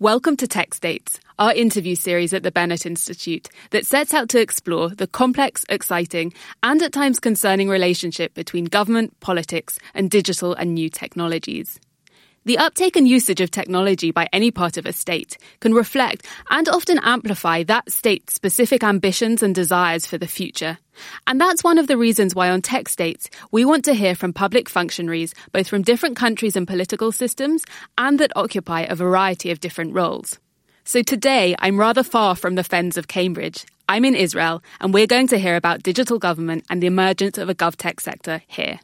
Welcome to Tech States, our interview series at the Bennett Institute that sets out to explore the complex, exciting, and at times concerning relationship between government, politics, and digital and new technologies. The uptake and usage of technology by any part of a state can reflect and often amplify that state's specific ambitions and desires for the future. And that's one of the reasons why on Tech States, we want to hear from public functionaries, both from different countries and political systems, and that occupy a variety of different roles. So today, I'm rather far from the fens of Cambridge. I'm in Israel, and we're going to hear about digital government and the emergence of a GovTech sector here.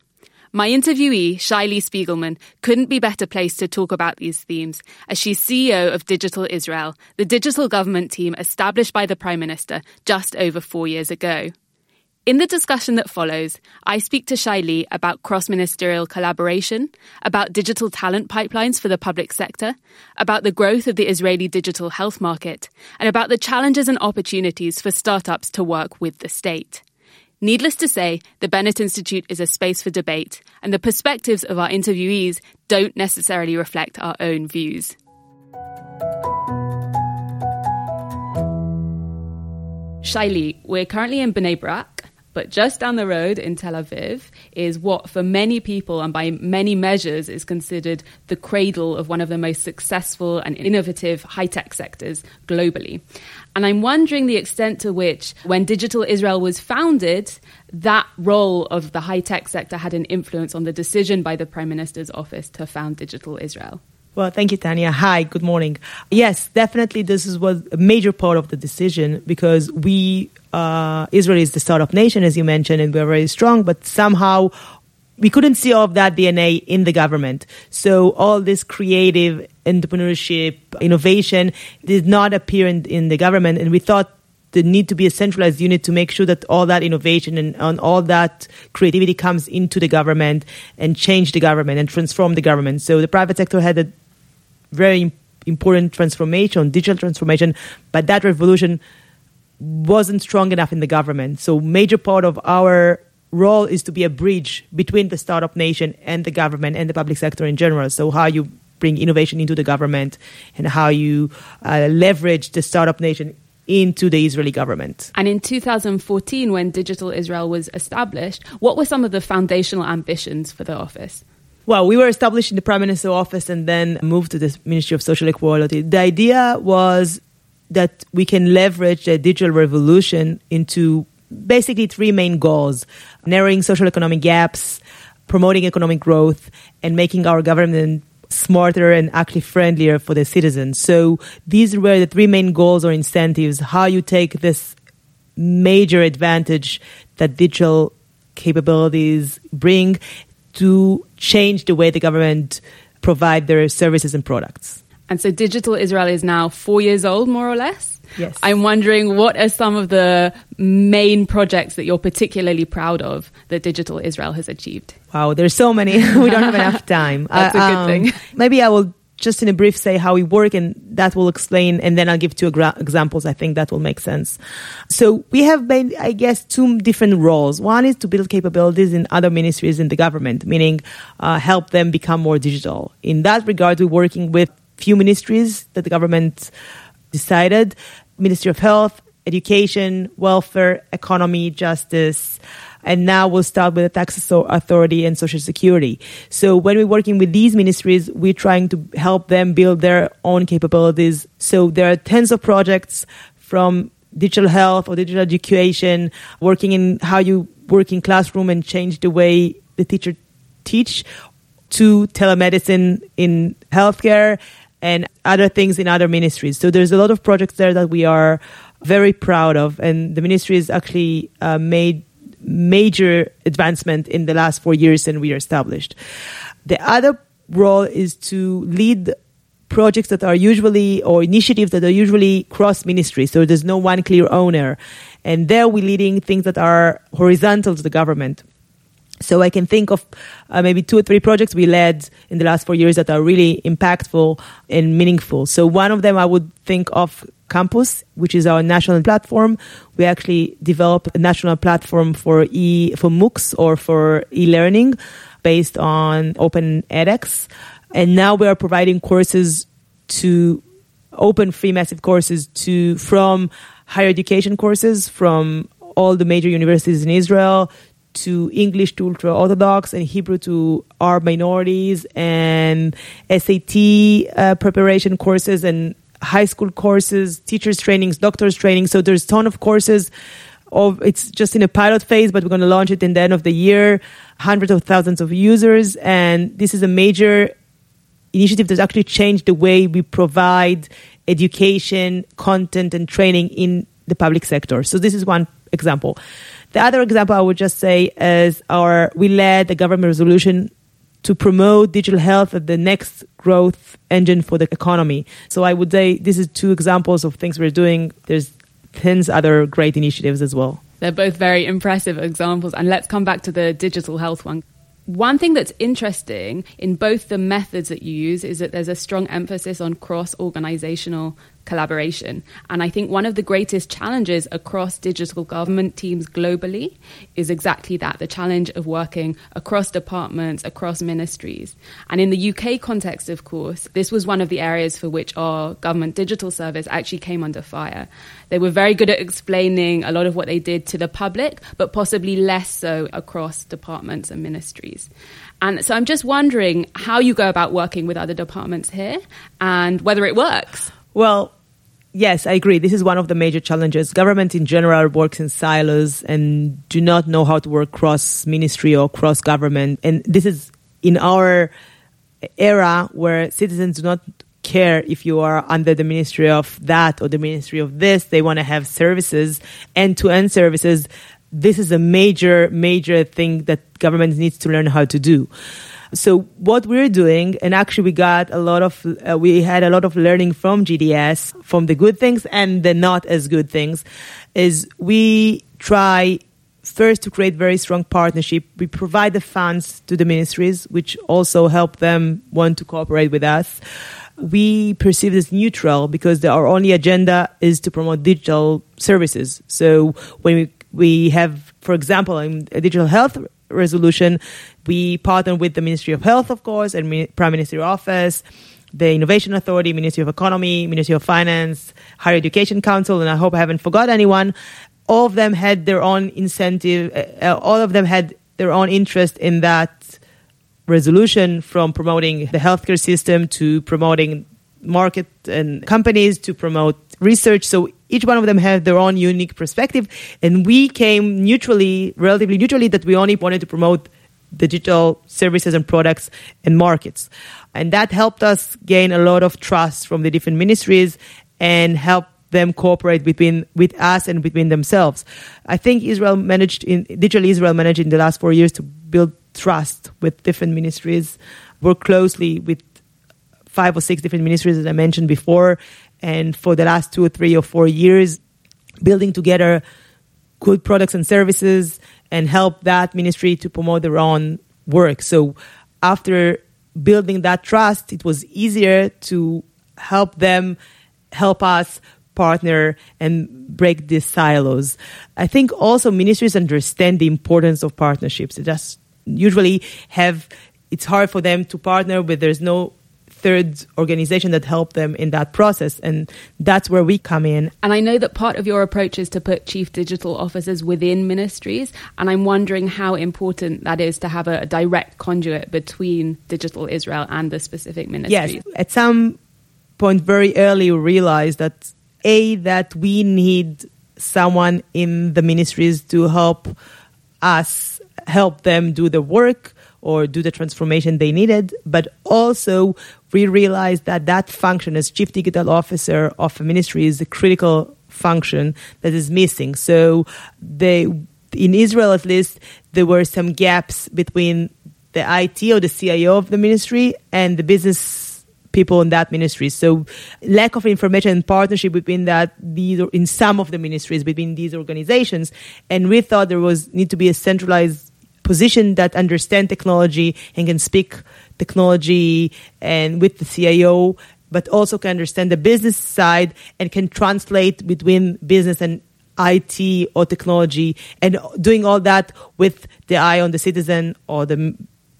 My interviewee, Shai-Li Spiegelman, couldn't be better placed to talk about these themes, as she's CEO of Digital Israel, the digital government team established by the Prime Minister just over four years ago. In the discussion that follows, I speak to Shai-Li about cross-ministerial collaboration, about digital talent pipelines for the public sector, about the growth of the Israeli digital health market, and about the challenges and opportunities for startups to work with the state. Needless to say, the Bennett Institute is a space for debate, and the perspectives of our interviewees don't necessarily reflect our own views. Shai-Li, we're currently in Bnei Brak, but just down the road in Tel Aviv is what, for many people and by many measures, is considered the cradle of one of the most successful and innovative high tech sectors globally. And I'm wondering the extent to which, when Digital Israel was founded, that role of the high tech sector had an influence on the decision by the Prime Minister's office to found Digital Israel. Well, thank you, Tanya. Hi, good morning. Yes, definitely, this is, was a major part of the decision because we, uh, Israel is the startup nation, as you mentioned, and we're very strong, but somehow we couldn't see all of that DNA in the government. So all this creative entrepreneurship, innovation did not appear in, in the government. And we thought the need to be a centralized unit to make sure that all that innovation and, and all that creativity comes into the government and change the government and transform the government. So the private sector had a very important transformation, digital transformation, but that revolution wasn't strong enough in the government. So major part of our role is to be a bridge between the startup nation and the government and the public sector in general. So how you bring innovation into the government and how you uh, leverage the startup nation into the Israeli government. And in 2014, when Digital Israel was established, what were some of the foundational ambitions for the office? Well, we were established in the Prime Minister's office and then moved to the Ministry of Social Equality. The idea was that we can leverage the digital revolution into basically three main goals narrowing social economic gaps, promoting economic growth, and making our government smarter and actually friendlier for the citizens. So these were the three main goals or incentives, how you take this major advantage that digital capabilities bring to change the way the government provide their services and products. And so Digital Israel is now four years old, more or less. Yes. I'm wondering what are some of the main projects that you're particularly proud of that Digital Israel has achieved? Wow, there's so many. we don't have enough time. That's uh, a good um, thing. Maybe I will just in a brief say how we work and that will explain and then I'll give two gra- examples. I think that will make sense. So we have made, I guess, two different roles. One is to build capabilities in other ministries in the government, meaning uh, help them become more digital. In that regard, we're working with few ministries that the government decided Ministry of Health, Education, Welfare, Economy, Justice, and now we'll start with the Tax Authority and Social Security. So when we're working with these ministries, we're trying to help them build their own capabilities. So there are tens of projects from digital health or digital education, working in how you work in classroom and change the way the teacher teach to telemedicine in healthcare and other things in other ministries. So there's a lot of projects there that we are very proud of, and the ministry is actually uh, made major advancement in the last four years since we are established. The other role is to lead projects that are usually or initiatives that are usually cross ministry so there's no one clear owner. And there we're leading things that are horizontal to the government so I can think of uh, maybe two or three projects we led in the last four years that are really impactful and meaningful. So one of them I would think of Campus, which is our national platform. We actually developed a national platform for e for MOOCs or for e-learning based on Open edX, and now we are providing courses to open free massive courses to from higher education courses from all the major universities in Israel to English to ultra Orthodox and Hebrew to our minorities and SAT uh, preparation courses and high school courses, teachers trainings, doctors training. So there's ton of courses. Of, it's just in a pilot phase, but we're going to launch it in the end of the year. Hundreds of thousands of users, and this is a major initiative that's actually changed the way we provide education, content, and training in the public sector. So this is one example. The other example I would just say is our we led a government resolution to promote digital health as the next growth engine for the economy. So I would say this is two examples of things we're doing. There's tens other great initiatives as well. They're both very impressive examples. And let's come back to the digital health one. One thing that's interesting in both the methods that you use is that there's a strong emphasis on cross organizational collaboration. And I think one of the greatest challenges across digital government teams globally is exactly that the challenge of working across departments, across ministries. And in the UK context, of course, this was one of the areas for which our government digital service actually came under fire. They were very good at explaining a lot of what they did to the public, but possibly less so across departments and ministries. And so I'm just wondering how you go about working with other departments here and whether it works. Well, yes, I agree. This is one of the major challenges. Government in general works in silos and do not know how to work cross ministry or cross government. And this is in our era where citizens do not care if you are under the ministry of that or the ministry of this. They want to have services, end to end services. This is a major, major thing that government needs to learn how to do. So what we're doing, and actually we got a lot of, uh, we had a lot of learning from GDS, from the good things and the not as good things, is we try first to create very strong partnership. We provide the funds to the ministries, which also help them want to cooperate with us. We perceive as neutral because the, our only agenda is to promote digital services. So when we, we have, for example, in a digital health resolution, we partner with the Ministry of Health, of course, and Prime Minister Office, the Innovation Authority, Ministry of Economy, Ministry of Finance, Higher Education Council, and I hope I haven't forgot anyone. All of them had their own incentive. Uh, uh, all of them had their own interest in that resolution, from promoting the healthcare system to promoting market and companies to promote research. So each one of them had their own unique perspective, and we came neutrally, relatively neutrally, that we only wanted to promote digital services and products and markets. And that helped us gain a lot of trust from the different ministries and help them cooperate between with us and between themselves. I think Israel managed in digital Israel managed in the last four years to build trust with different ministries, work closely with five or six different ministries as I mentioned before, and for the last two or three or four years, building together good products and services and help that ministry to promote their own work. So after building that trust, it was easier to help them help us partner and break these silos. I think also ministries understand the importance of partnerships. They just usually have it's hard for them to partner but there's no third organization that help them in that process. And that's where we come in. And I know that part of your approach is to put chief digital officers within ministries. And I'm wondering how important that is to have a, direct conduit between Digital Israel and the specific ministries. Yes. At some point very early, we realized that A, that we need someone in the ministries to help us help them do the work or do the transformation they needed, but also we realized that that function as chief digital officer of a ministry is a critical function that is missing. So they, in Israel at least, there were some gaps between the IT or the CIO of the ministry and the business people in that ministry. So lack of information and partnership between that these in some of the ministries between these organizations. And we thought there was need to be a centralized position that understand technology and can speak technology and with the CIO, but also can understand the business side and can translate between business and IT or technology and doing all that with the eye on the citizen or the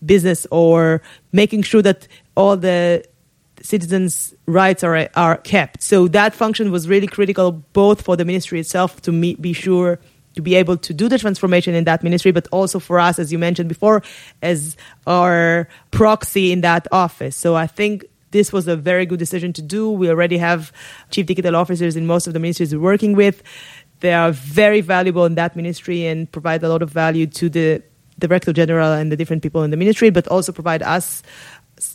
business or making sure that all the citizens' rights are are kept. So that function was really critical, both for the ministry itself to meet, be sure to be able to do the transformation in that ministry, but also for us, as you mentioned before, as our proxy in that office. So I think this was a very good decision to do. We already have chief digital officers in most of the ministries we're working with. They are very valuable in that ministry and provide a lot of value to the director general and the different people in the ministry, but also provide us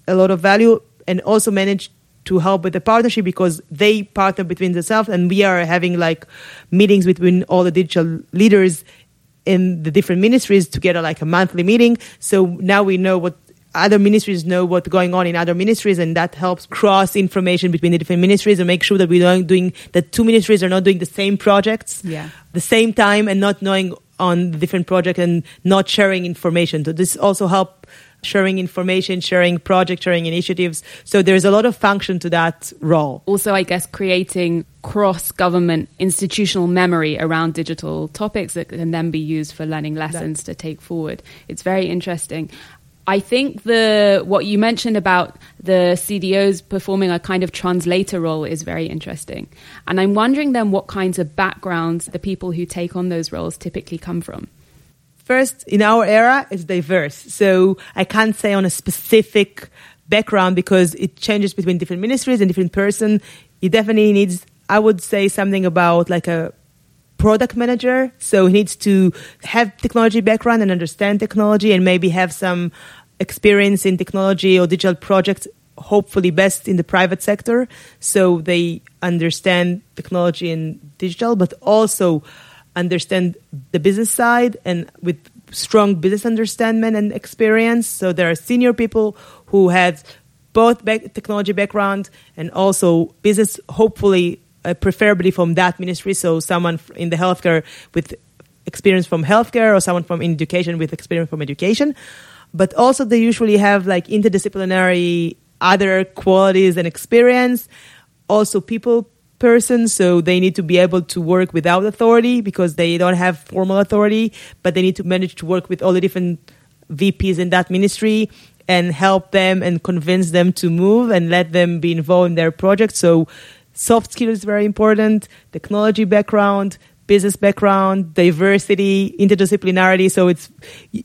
a lot of value and also manage to help with the partnership because they partner between themselves and we are having like meetings between all the digital leaders in the different ministries together like a monthly meeting so now we know what other ministries know what's going on in other ministries and that helps cross information between the different ministries and make sure that we're not doing that two ministries are not doing the same projects yeah. the same time and not knowing on the different project and not sharing information so this also help sharing information, sharing project, sharing initiatives. So there's a lot of function to that role. Also, I guess creating cross government institutional memory around digital topics that can then be used for learning lessons that. to take forward. It's very interesting. I think the what you mentioned about the CDOs performing a kind of translator role is very interesting. And I'm wondering then what kinds of backgrounds the people who take on those roles typically come from. First, in our era, it's diverse. So I can't say on a specific background because it changes between different ministries and different person. It definitely needs, I would say something about like a product manager. So he needs to have technology background and understand technology and maybe have some experience in technology or digital projects, hopefully best in the private sector. So they understand technology and digital, but also understand the business side and with strong business understanding and experience. So there are senior people who have both back, technology background and also business, hopefully, uh, preferably from that ministry. So someone in the healthcare with experience from healthcare or someone from education with experience from education. But also they usually have like interdisciplinary other qualities and experience. Also people person, so they need to be able to work without authority because they don't have formal authority, but they need to manage to work with all the different VPs in that ministry and help them and convince them to move and let them be involved in their project. So soft skills is very important, technology background, business background, diversity, interdisciplinarity. So it's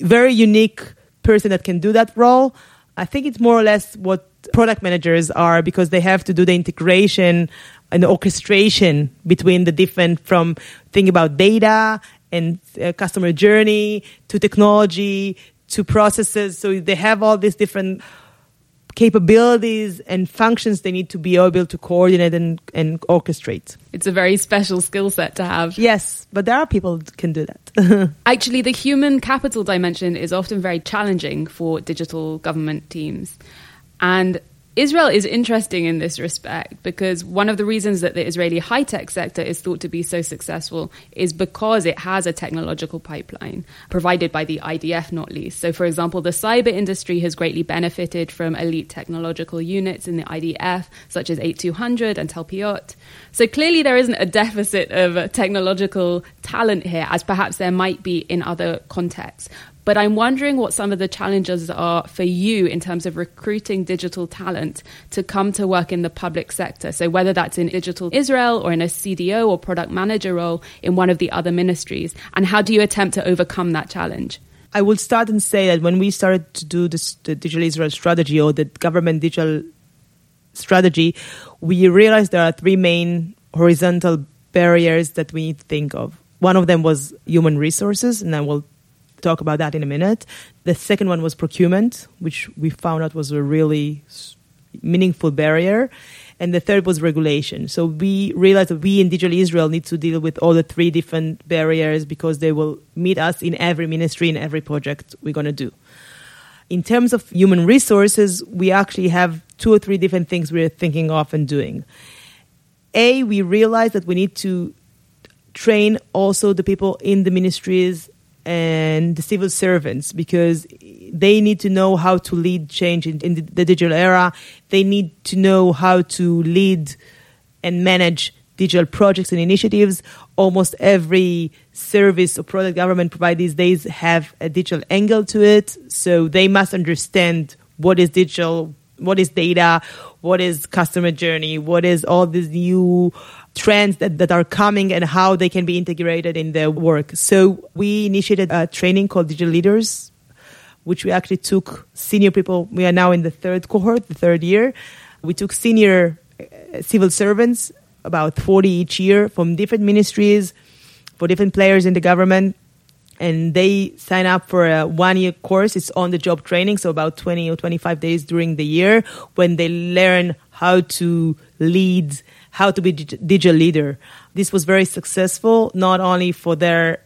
very unique person that can do that role. I think it's more or less what product managers are because they have to do the integration the orchestration between the different from thinking about data and uh, customer journey to technology to processes. So they have all these different capabilities and functions they need to be able to coordinate and, and orchestrate. It's a very special skill set to have. Yes, but there are people who can do that. Actually, the human capital dimension is often very challenging for digital government teams. And Israel is interesting in this respect because one of the reasons that the Israeli high tech sector is thought to be so successful is because it has a technological pipeline provided by the IDF, not least. So, for example, the cyber industry has greatly benefited from elite technological units in the IDF, such as 8200 and Talpiot. So, clearly, there isn't a deficit of technological talent here, as perhaps there might be in other contexts. But I'm wondering what some of the challenges are for you in terms of recruiting digital talent to come to work in the public sector. So, whether that's in Digital Israel or in a CDO or product manager role in one of the other ministries, and how do you attempt to overcome that challenge? I will start and say that when we started to do this, the Digital Israel strategy or the government digital strategy, we realized there are three main horizontal barriers that we need to think of. One of them was human resources, and I will talk about that in a minute. The second one was procurement, which we found out was a really meaningful barrier. And the third was regulation. So we realized that we in Digital Israel need to deal with all the three different barriers because they will meet us in every ministry, in every project we're going to do. In terms of human resources, we actually have two or three different things we're thinking of and doing. A, we realize that we need to train also the people in the ministries and the civil servants because they need to know how to lead change in, in the, the digital era. They need to know how to lead and manage digital projects and initiatives. Almost every service or product government provide these days have a digital angle to it. So they must understand what is digital, what is data, what is customer journey, what is all these new trends that, that are coming and how they can be integrated in their work. So we initiated a training called Digital Leaders, which we actually took senior people. We are now in the third cohort, the third year. We took senior uh, civil servants, about 40 each year from different ministries, for different players in the government. And they sign up for a one year course. It's on the job training, so about 20 or 25 days during the year when they learn how to lead how to be digital leader. This was very successful, not only for their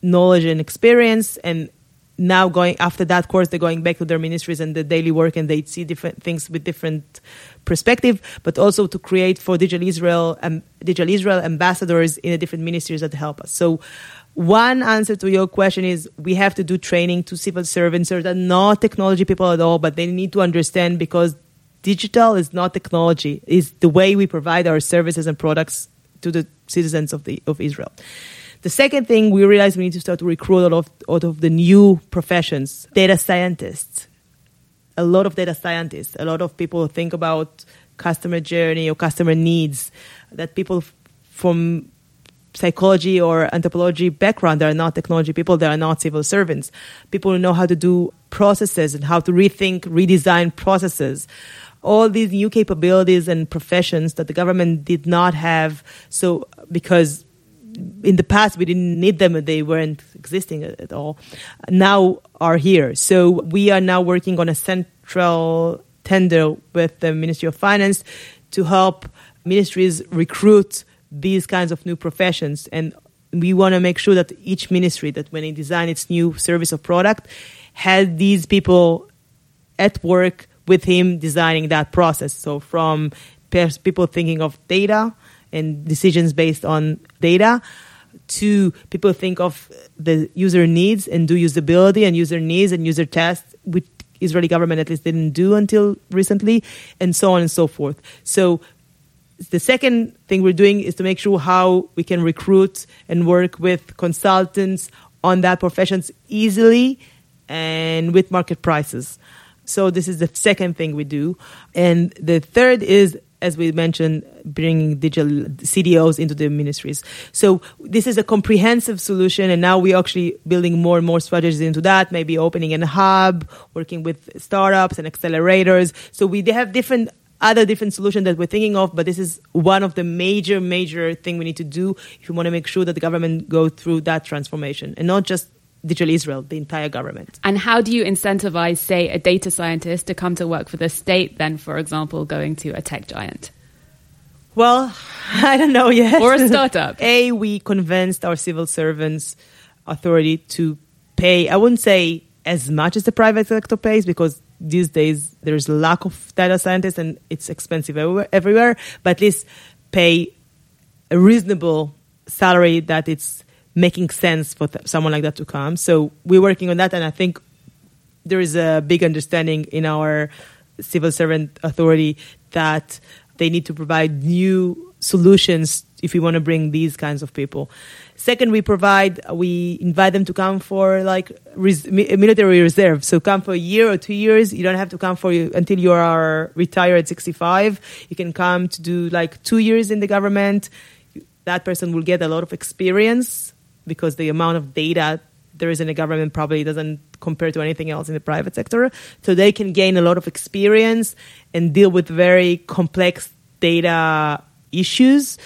knowledge and experience and now going after that course they're going back to their ministries and the daily work and they see different things with different perspective but also to create for digital israel and um, digital israel ambassadors in the different ministries that help us so one answer to your question is we have to do training to civil servants that are not technology people at all but they need to understand because digital is not technology, is the way we provide our services and products to the citizens of, the, of Israel. The second thing we realized we need to start to recruit out of, out of the new professions, data scientists. A lot of data scientists, a lot of people think about customer journey or customer needs that people from psychology or anthropology background they are not technology people they are not civil servants people who know how to do processes and how to rethink redesign processes all these new capabilities and professions that the government did not have. So, because in the past we didn't need them and they weren't existing at all now are here so we are now working on a central tender with the ministry of finance to help ministries recruit these kinds of new professions and we want to make sure that each ministry that when it design its new service or product has these people at work with him designing that process. So from people thinking of data and decisions based on data to people think of the user needs and do usability and user needs and user tests, which Israeli government at least didn't do until recently, and so on and so forth. So the second thing we're doing is to make sure how we can recruit and work with consultants on that professions easily and with market prices. So this is the second thing we do. And the third is as we mentioned, bringing digital CDOs into the ministries. So this is a comprehensive solution, and now we're actually building more and more strategies into that. Maybe opening a hub, working with startups and accelerators. So we have different other different solutions that we're thinking of, but this is one of the major, major thing we need to do if we want to make sure that the government go through that transformation and not just Digital Israel, the entire government. And how do you incentivize, say, a data scientist to come to work for the state, then, for example, going to a tech giant? Well, I don't know yet. Or a startup. a, we convinced our civil servants authority to pay, I wouldn't say as much as the private sector pays because these days there's a lack of data scientists and it's expensive everywhere, but at least pay a reasonable salary that it's making sense for th- someone like that to come. So we're working on that, and I think there is a big understanding in our civil servant authority that they need to provide new solutions if we want to bring these kinds of people. Second, we provide, we invite them to come for like res- military reserve. So come for a year or two years. You don't have to come for you until you are retired at 65. You can come to do like two years in the government. That person will get a lot of experience because the amount of data there is in the government probably doesn't compare to anything else in the private sector. So they can gain a lot of experience and deal with very complex data issues.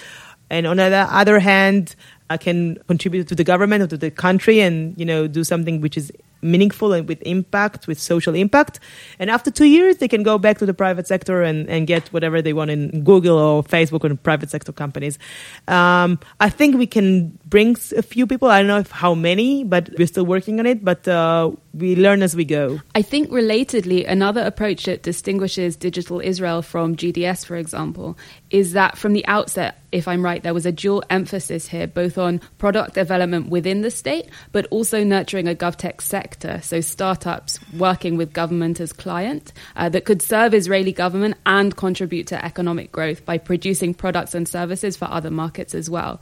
And on the other hand, I can contribute to the government or to the country and, you know, do something which is meaningful and with impact, with social impact. And after two years, they can go back to the private sector and, and get whatever they want in Google or Facebook or private sector companies. Um, I think we can bring a few people. I don't know how many, but we're still working on it. But uh, we learn as we go. I think relatedly, another approach that distinguishes Digital Israel from GDS, for example, is that from the outset, if I'm right, there was a dual emphasis here, both on product development within the state, but also nurturing a GovTech sector, so startups working with government as client uh, that could serve Israeli government and contribute to economic growth by producing products and services for other markets as well.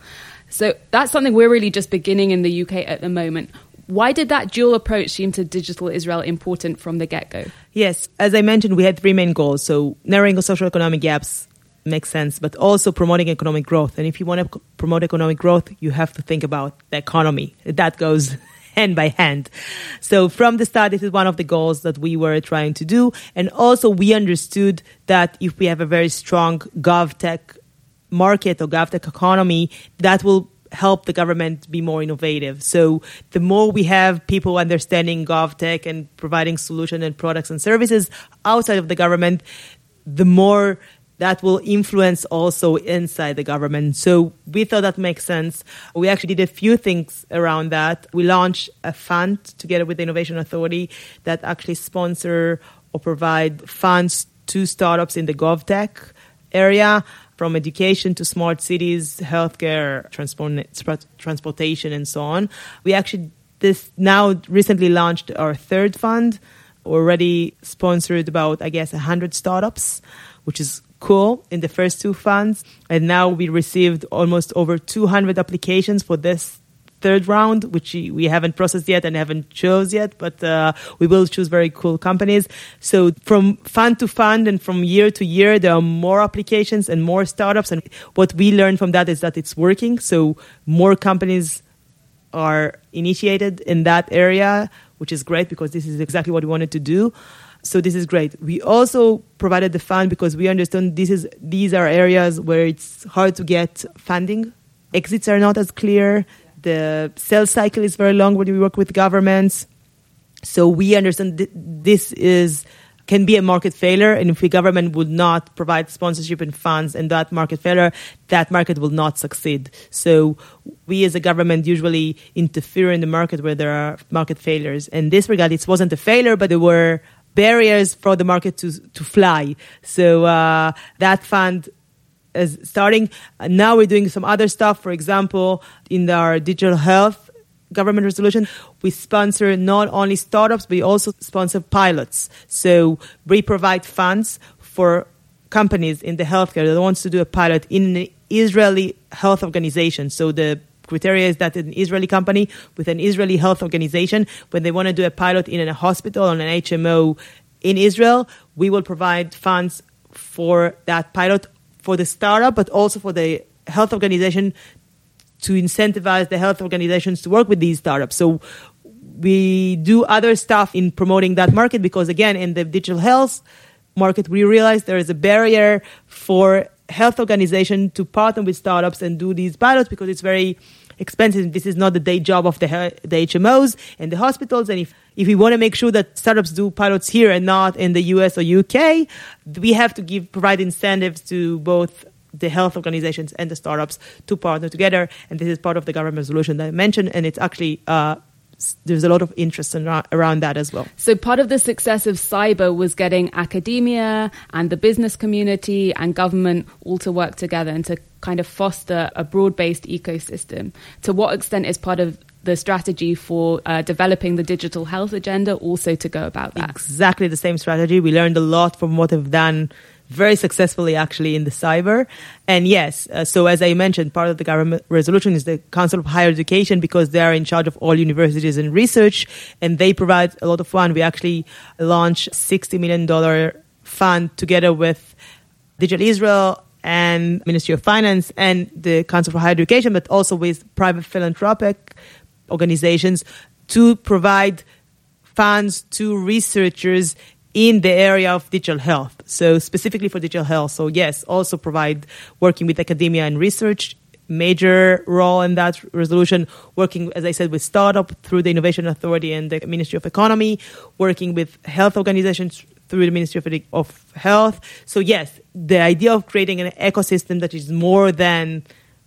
So that's something we're really just beginning in the UK at the moment Why did that dual approach seem to digital Israel important from the get go? Yes, as I mentioned, we had three main goals. So narrowing social economic gaps makes sense, but also promoting economic growth. And if you want to promote economic growth, you have to think about the economy. That goes hand by hand. So from the start, this is one of the goals that we were trying to do. And also we understood that if we have a very strong GovTech market or GovTech economy, that will help the government be more innovative. So the more we have people understanding GovTech and providing solutions and products and services outside of the government, the more that will influence also inside the government. So we thought that makes sense. We actually did a few things around that. We launched a fund together with the Innovation Authority that actually sponsor or provide funds to startups in the GovTech area from education to smart cities, healthcare, transport, transportation, and so on. We actually this now recently launched our third fund, already sponsored about I guess hundred startups, which is cool in the first two funds. And now we received almost over 200 applications for this third round, which we haven't processed yet and haven't chose yet, but uh, we will choose very cool companies. So from fund to fund and from year to year, there are more applications and more startups. And what we learned from that is that it's working. So more companies are initiated in that area, which is great because this is exactly what we wanted to do. So this is great. We also provided the fund because we understand this is these are areas where it's hard to get funding. Exits are not as clear. The sales cycle is very long when we work with governments. So we understand th- this is can be a market failure, and if the government would not provide sponsorship and funds and that market failure, that market will not succeed. So we as a government usually interfere in the market where there are market failures. In this regard, it wasn't a failure, but there were barriers for the market to to fly. So uh, that fund is starting. Now we're doing some other stuff. For example, in our digital health government resolution, we sponsor not only startups, but we also sponsor pilots. So we provide funds for companies in the healthcare that wants to do a pilot in an Israeli health organization. So the criteria is that an Israeli company with an Israeli health organization, when they want to do a pilot in a hospital or an HMO in Israel, we will provide funds for that pilot for the startup, but also for the health organization to incentivize the health organizations to work with these startups. So we do other stuff in promoting that market because again, in the digital health market, we realize there is a barrier for health organization to partner with startups and do these pilots because it's very expensive. This is not the day job of the, the HMOs and the hospitals. And if, if we want to make sure that startups do pilots here and not in the US or UK, we have to give provide incentives to both the health organizations and the startups to partner together. And this is part of the government solution that I mentioned. And it's actually uh, there's a lot of interest in, around that as well. So part of the success of cyber was getting academia and the business community and government all to work together and to kind of foster a broad-based ecosystem. To what extent is part of the strategy for uh, developing the digital health agenda also to go about that? Exactly the same strategy. We learned a lot from what we've done very successfully actually in the cyber. And yes, uh, so as I mentioned, part of the government resolution is the Council of Higher Education because they are in charge of all universities and research, and they provide a lot of fund. We actually launched $60 million fund together with Digital Israel and Ministry of Finance and the Council for Higher Education, but also with private philanthropic organizations to provide funds to researchers in the area of digital health. So specifically for digital health. So yes, also provide working with academia and research major role in that resolution, working, as I said, with startup through the Innovation Authority and the Ministry of Economy, working with health organizations through the Ministry of, of Health. So yes, the idea of creating an ecosystem that is more than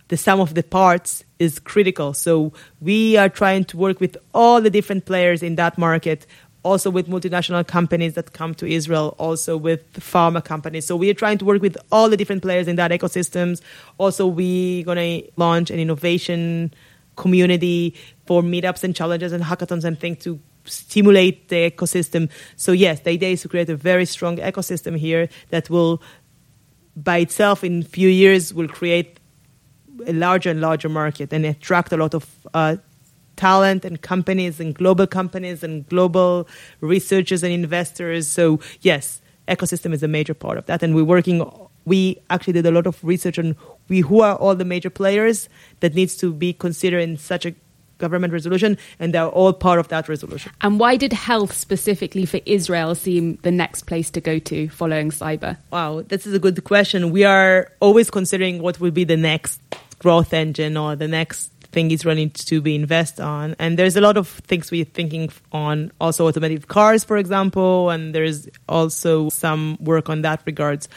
the sum of the parts is critical. So we are trying to work with all the different players in that market, also with multinational companies that come to Israel, also with pharma companies. So we are trying to work with all the different players in that ecosystems. Also, we're going to launch an innovation community for meetups and challenges and hackathons and things to stimulate the ecosystem. So yes, the idea is to create a very strong ecosystem here that will, by itself, in few years, will create a larger and larger market and attract a lot of uh, talent and companies and global companies and global researchers and investors. So yes, ecosystem is a major part of that. And we're working, we actually did a lot of research on we, who are all the major players that needs to be considered in such a government resolution, and they're all part of that resolution. And why did health specifically for Israel seem the next place to go to following cyber? Wow, this is a good question. We are always considering what will be the next growth engine or the next thing Israel needs to be invest on. And there's a lot of things we're thinking on, also automotive cars, for example, and there's also some work on that regards.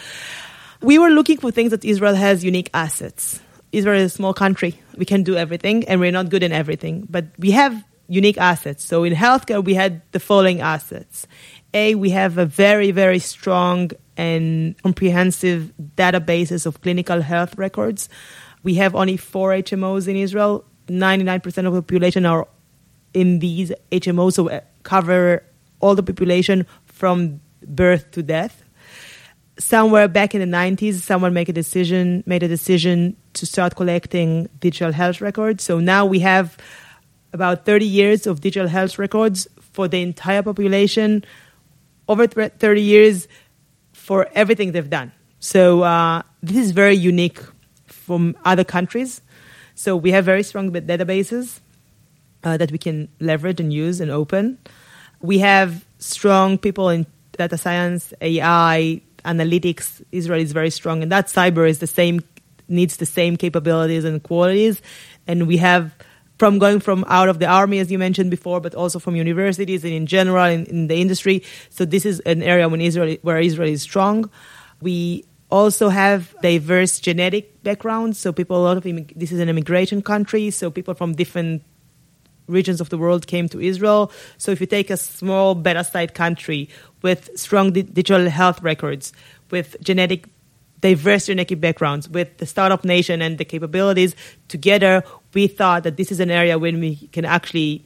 We were looking for things that Israel has unique assets Israel is a small country. We can do everything, and we're not good in everything. But we have unique assets. So in healthcare, we had the following assets. A, we have a very, very strong and comprehensive databases of clinical health records. We have only four HMOs in Israel. 99% of the population are in these HMOs, so uh, cover all the population from birth to death somewhere back in the 90s, someone made a decision, made a decision to start collecting digital health records. So now we have about 30 years of digital health records for the entire population, over 30 years for everything they've done. So uh, this is very unique from other countries. So we have very strong databases uh, that we can leverage and use and open. We have strong people in data science, AI, analytics, Israel is very strong, and that cyber is the same, needs the same capabilities and qualities. And we have from going from out of the army, as you mentioned before, but also from universities and in general in, in the industry. So this is an area when Israel, where Israel is strong. We also have diverse genetic backgrounds. So people, a lot of this is an immigration country. So people from different regions of the world came to Israel. So if you take a small site country with strong di- digital health records, with genetic diverse genetic backgrounds, with the startup nation and the capabilities together, we thought that this is an area where we can actually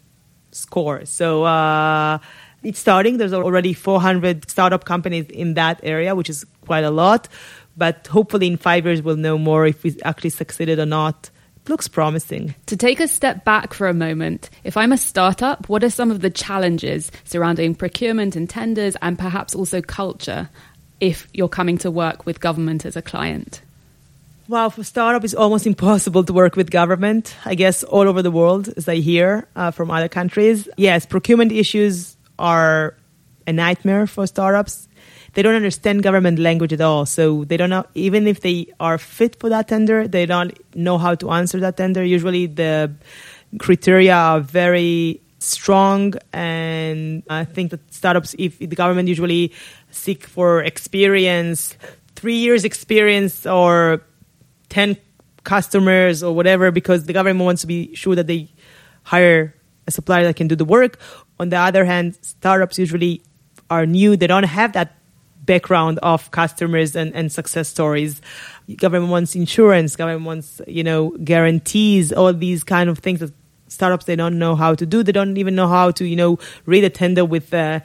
score. So uh, it's starting. There's already 400 startup companies in that area, which is quite a lot. But hopefully, in five years, we'll know more if we actually succeeded or not looks promising. To take a step back for a moment, if I'm a startup, what are some of the challenges surrounding procurement and tenders and perhaps also culture if you're coming to work with government as a client? Well, for startup, it's almost impossible to work with government. I guess all over the world, as I hear uh, from other countries. Yes, procurement issues are a nightmare for startups they don't understand government language at all. So they don't know, even if they are fit for that tender, they don't know how to answer that tender. Usually the criteria are very strong and I think that startups, if the government usually seek for experience, three years experience or 10 customers or whatever, because the government wants to be sure that they hire a supplier that can do the work. On the other hand, startups usually are new. They don't have that background of customers and, and success stories. Government wants insurance, government wants, you know, guarantees, all these kind of things that startups they don't know how to do. They don't even know how to, you know, read a tender with uh,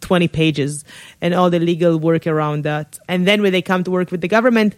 20 pages and all the legal work around that. And then when they come to work with the government,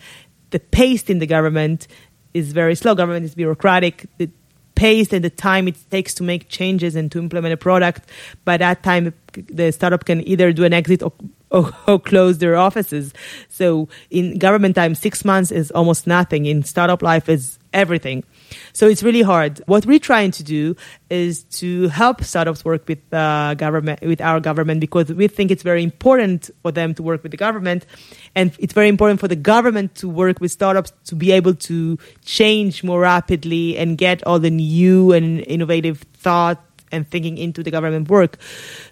the pace in the government is very slow. Government is bureaucratic. The pace and the time it takes to make changes and to implement a product, by that time the startup can either do an exit or or, or close their offices. So in government time, six months is almost nothing. In startup life is everything. So it's really hard. What we're trying to do is to help startups work with uh, government, with our government, because we think it's very important for them to work with the government, and it's very important for the government to work with startups to be able to change more rapidly and get all the new and innovative thought and thinking into the government work.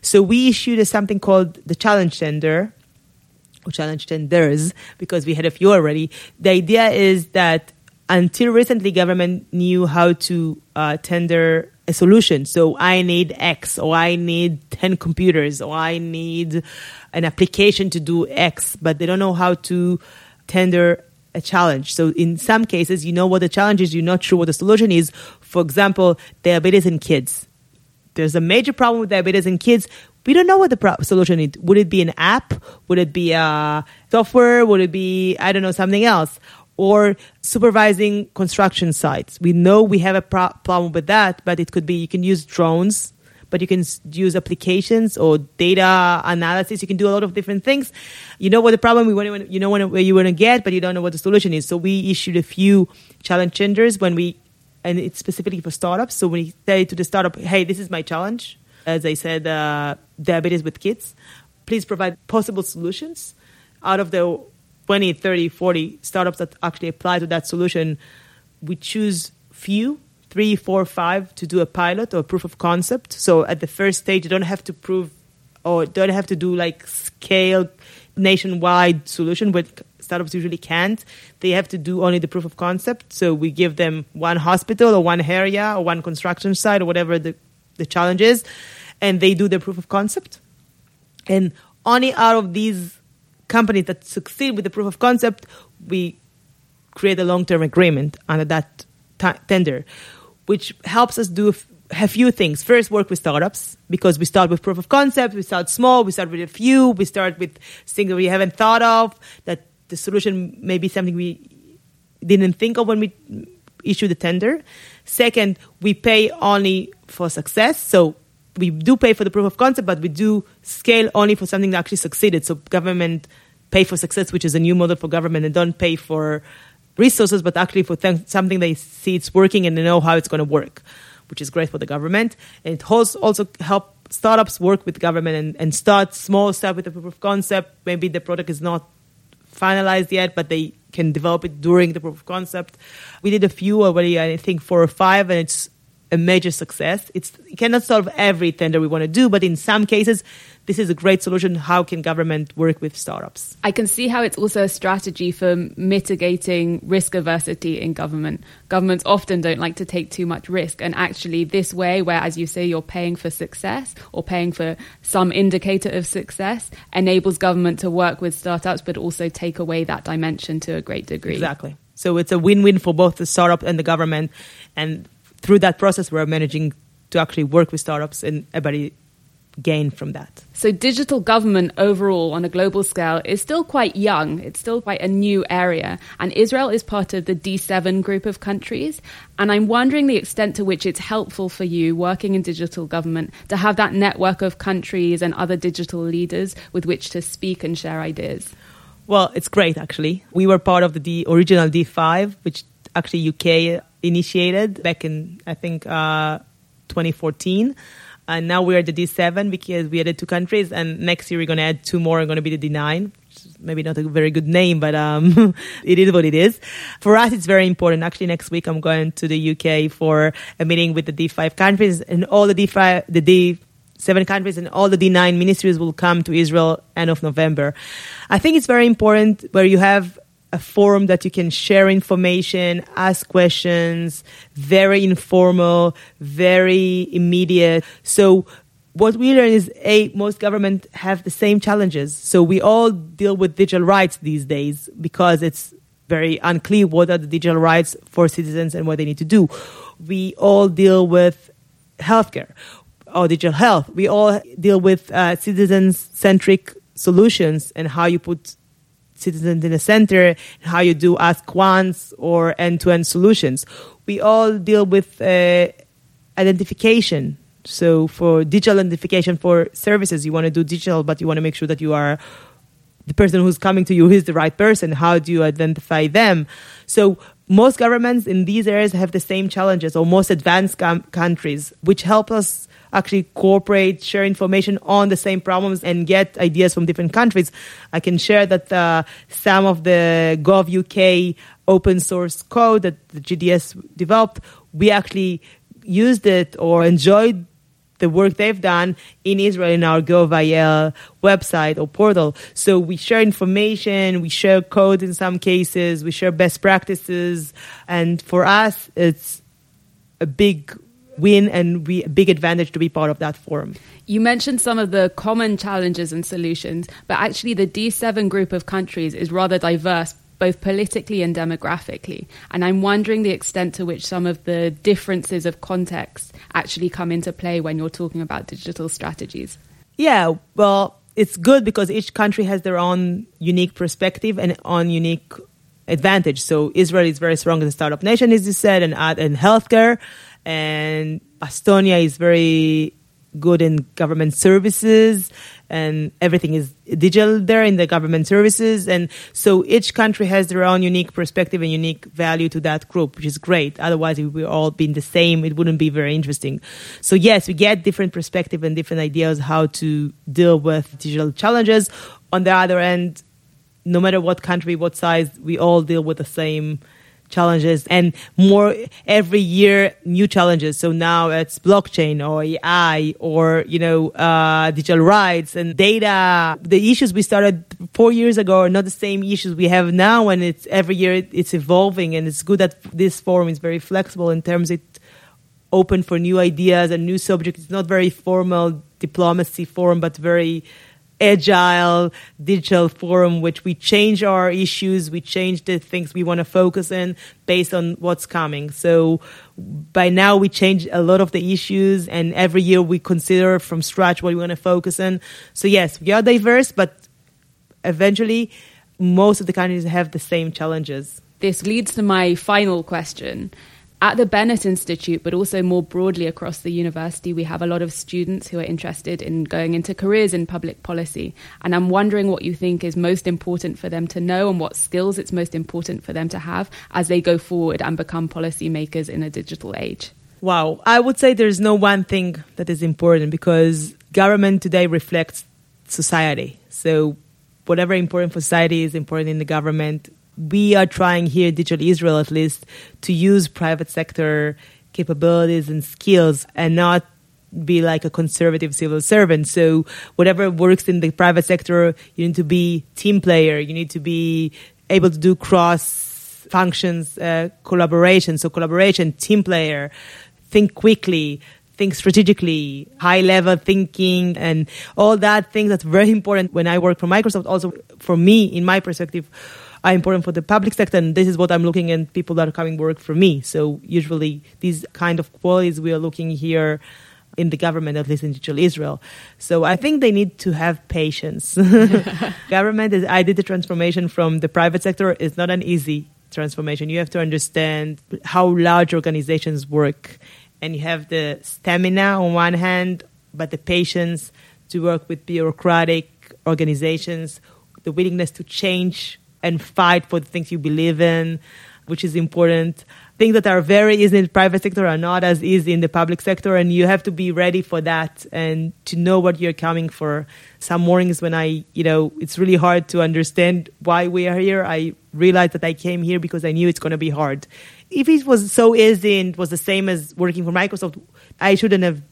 So we issued a, something called the challenge tender, or challenge tenders, because we had a few already. The idea is that until recently, government knew how to uh, tender a solution. So I need X, or I need 10 computers, or I need an application to do X, but they don't know how to tender a challenge. So in some cases, you know what the challenge is, you're not sure what the solution is. For example, diabetes in kids there's a major problem with diabetes in kids. We don't know what the pro- solution is. Would it be an app? Would it be a software? Would it be, I don't know, something else? or supervising construction sites. We know we have a pro- problem with that, but it could be you can use drones, but you can use applications or data analysis. You can do a lot of different things. You know what the problem we want, you know where you want to get, but you don't know what the solution is. So we issued a few challenge tenders when we, and it's specifically for startups. So when you say to the startup, hey, this is my challenge, as I said, uh, diabetes with kids, please provide possible solutions out of the 20, 30, 40 startups that actually apply to that solution, we choose few, three, four, five, to do a pilot or proof of concept. So at the first stage, you don't have to prove or don't have to do like scale nationwide solution, but startups usually can't. They have to do only the proof of concept. So we give them one hospital or one area or one construction site or whatever the, the challenge is, and they do the proof of concept. And only out of these companies that succeed with the proof of concept, we create a long-term agreement under that t- tender, which helps us do a few things. First, work with startups because we start with proof of concept. We start small. We start with a few. We start with things that we haven't thought of. That the solution may be something we didn't think of when we issue the tender. Second, we pay only for success. So we do pay for the proof of concept, but we do scale only for something that actually succeeded. So government pay for success, which is a new model for government, and don't pay for resources, but actually for th- something they see it's working and they know how it's going to work, which is great for the government. And it also help startups work with government and, and start small step with the proof of concept. Maybe the product is not finalized yet, but they can develop it during the proof of concept. We did a few already, I think four or five, and it's a major success. It's, it cannot solve every tender we want to do, but in some cases, this is a great solution. How can government work with startups? I can see how it's also a strategy for mitigating risk aversity in government. Governments often don't like to take too much risk. And actually, this way, where, as you say, you're paying for success or paying for some indicator of success, enables government to work with startups, but also take away that dimension to a great degree. Exactly. So it's a win win for both the startup and the government. And through that process, we're managing to actually work with startups and everybody gain from that. So, digital government overall on a global scale is still quite young. It's still quite a new area. And Israel is part of the D7 group of countries. And I'm wondering the extent to which it's helpful for you working in digital government to have that network of countries and other digital leaders with which to speak and share ideas. Well, it's great actually. We were part of the D- original D5, which actually UK initiated back in I think uh, 2014. And now we're the D7 because we added two countries, and next year we're going to add two more. Are going to be the D9. Maybe not a very good name, but um, it is what it is. For us, it's very important. Actually, next week I'm going to the UK for a meeting with the D5 countries, and all the D5, the D seven countries and all the D9 ministries will come to Israel end of November. I think it's very important where you have a forum that you can share information, ask questions, very informal, very immediate. So what we learn is a most government have the same challenges. So we all deal with digital rights these days because it's very unclear what are the digital rights for citizens and what they need to do. We all deal with healthcare or digital health. We all deal with uh, citizens centric solutions and how you put citizens in the center, how you do ask once or end to end solutions. We all deal with uh, identification. So for digital identification for services, you want to do digital, but you want to make sure that you are the person who's coming to you is the right person. How do you identify them? So most governments in these areas have the same challenges, or most advanced com- countries, which help us actually cooperate, share information on the same problems, and get ideas from different countries. I can share that uh, some of the Gov UK open source code that the GDS developed, we actually used it or enjoyed the work they've done in Israel in our GovIL website or portal. So we share information, we share code in some cases, we share best practices, and for us, it's a big win and be a big advantage to be part of that forum. You mentioned some of the common challenges and solutions, but actually the D7 group of countries is rather diverse both politically and demographically. And I'm wondering the extent to which some of the differences of context actually come into play when you're talking about digital strategies. Yeah, well, it's good because each country has their own unique perspective and own unique advantage. So Israel is very strong as a startup nation, as you said, and uh, in healthcare, and Estonia is very good in government services and everything is digital there in the government services. And so each country has their own unique perspective and unique value to that group which is great. Otherwise we all been the same. It wouldn't be very interesting. So yes we get different perspective and different ideas how to deal with digital challenges. On the other end no matter what country what size we all deal with the same challenges and more every year new challenges. So now it's blockchain or ai or you know uh, digital rights and data. The issues we started four years ago are not the same issues we have now and it's every year it's evolving and it's good that this forum is very flexible in terms it open for new ideas and new subjects. It's not very formal diplomacy forum but very agile digital forum which we change our issues we change the things we want to focus in based on what's coming. So by now we change a lot of the issues and every year we consider from scratch what we want to focus in. So yes we are diverse but eventually most of the countries have the same challenges. This leads to my final question at the Bennett Institute, but also more broadly across the university, we have a lot of students who are interested in going into careers in public policy. And I'm wondering what you think is most important for them to know and what skills it's most important for them to have as they go forward and become policymakers in a digital age. Wow. I would say there's no one thing that is important because government today reflects society. So whatever important for society is important in the government we are trying here, Digital Israel at least, to use private sector capabilities and skills and not be like a conservative civil servant. So whatever works in the private sector, you need to be team player. You need to be able to do cross functions, uh, collaboration. So collaboration, team player, think quickly, think strategically, high level thinking and all that things that's very important when I work for Microsoft. Also for me, in my perspective, are important for the public sector, and this is what I'm looking at people that are coming work for me. So usually these kind of qualities we are looking here in the government, at least in digital Israel. So I think they need to have patience. government is, I did the transformation from the private sector. It's not an easy transformation. You have to understand how large organizations work, and you have the stamina on one hand, but the patience to work with bureaucratic organizations, the willingness to change and fight for the things you believe in, which is important. Things that are very easy in the private sector are not as easy in the public sector, and you have to be ready for that and to know what you're coming for. Some mornings when I, you know, it's really hard to understand why we are here. I realized that I came here because I knew it's going to be hard. If it was so easy and was the same as working for Microsoft, I shouldn't have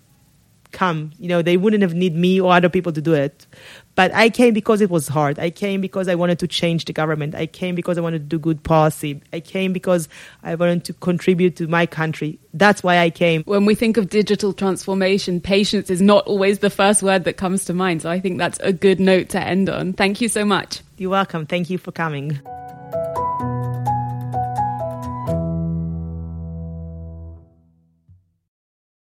come. You know, they wouldn't have need me or other people to do it. But I came because it was hard. I came because I wanted to change the government. I came because I wanted to do good policy. I came because I wanted to contribute to my country. That's why I came. When we think of digital transformation, patience is not always the first word that comes to mind. So I think that's a good note to end on. Thank you so much. You're welcome. Thank you for coming.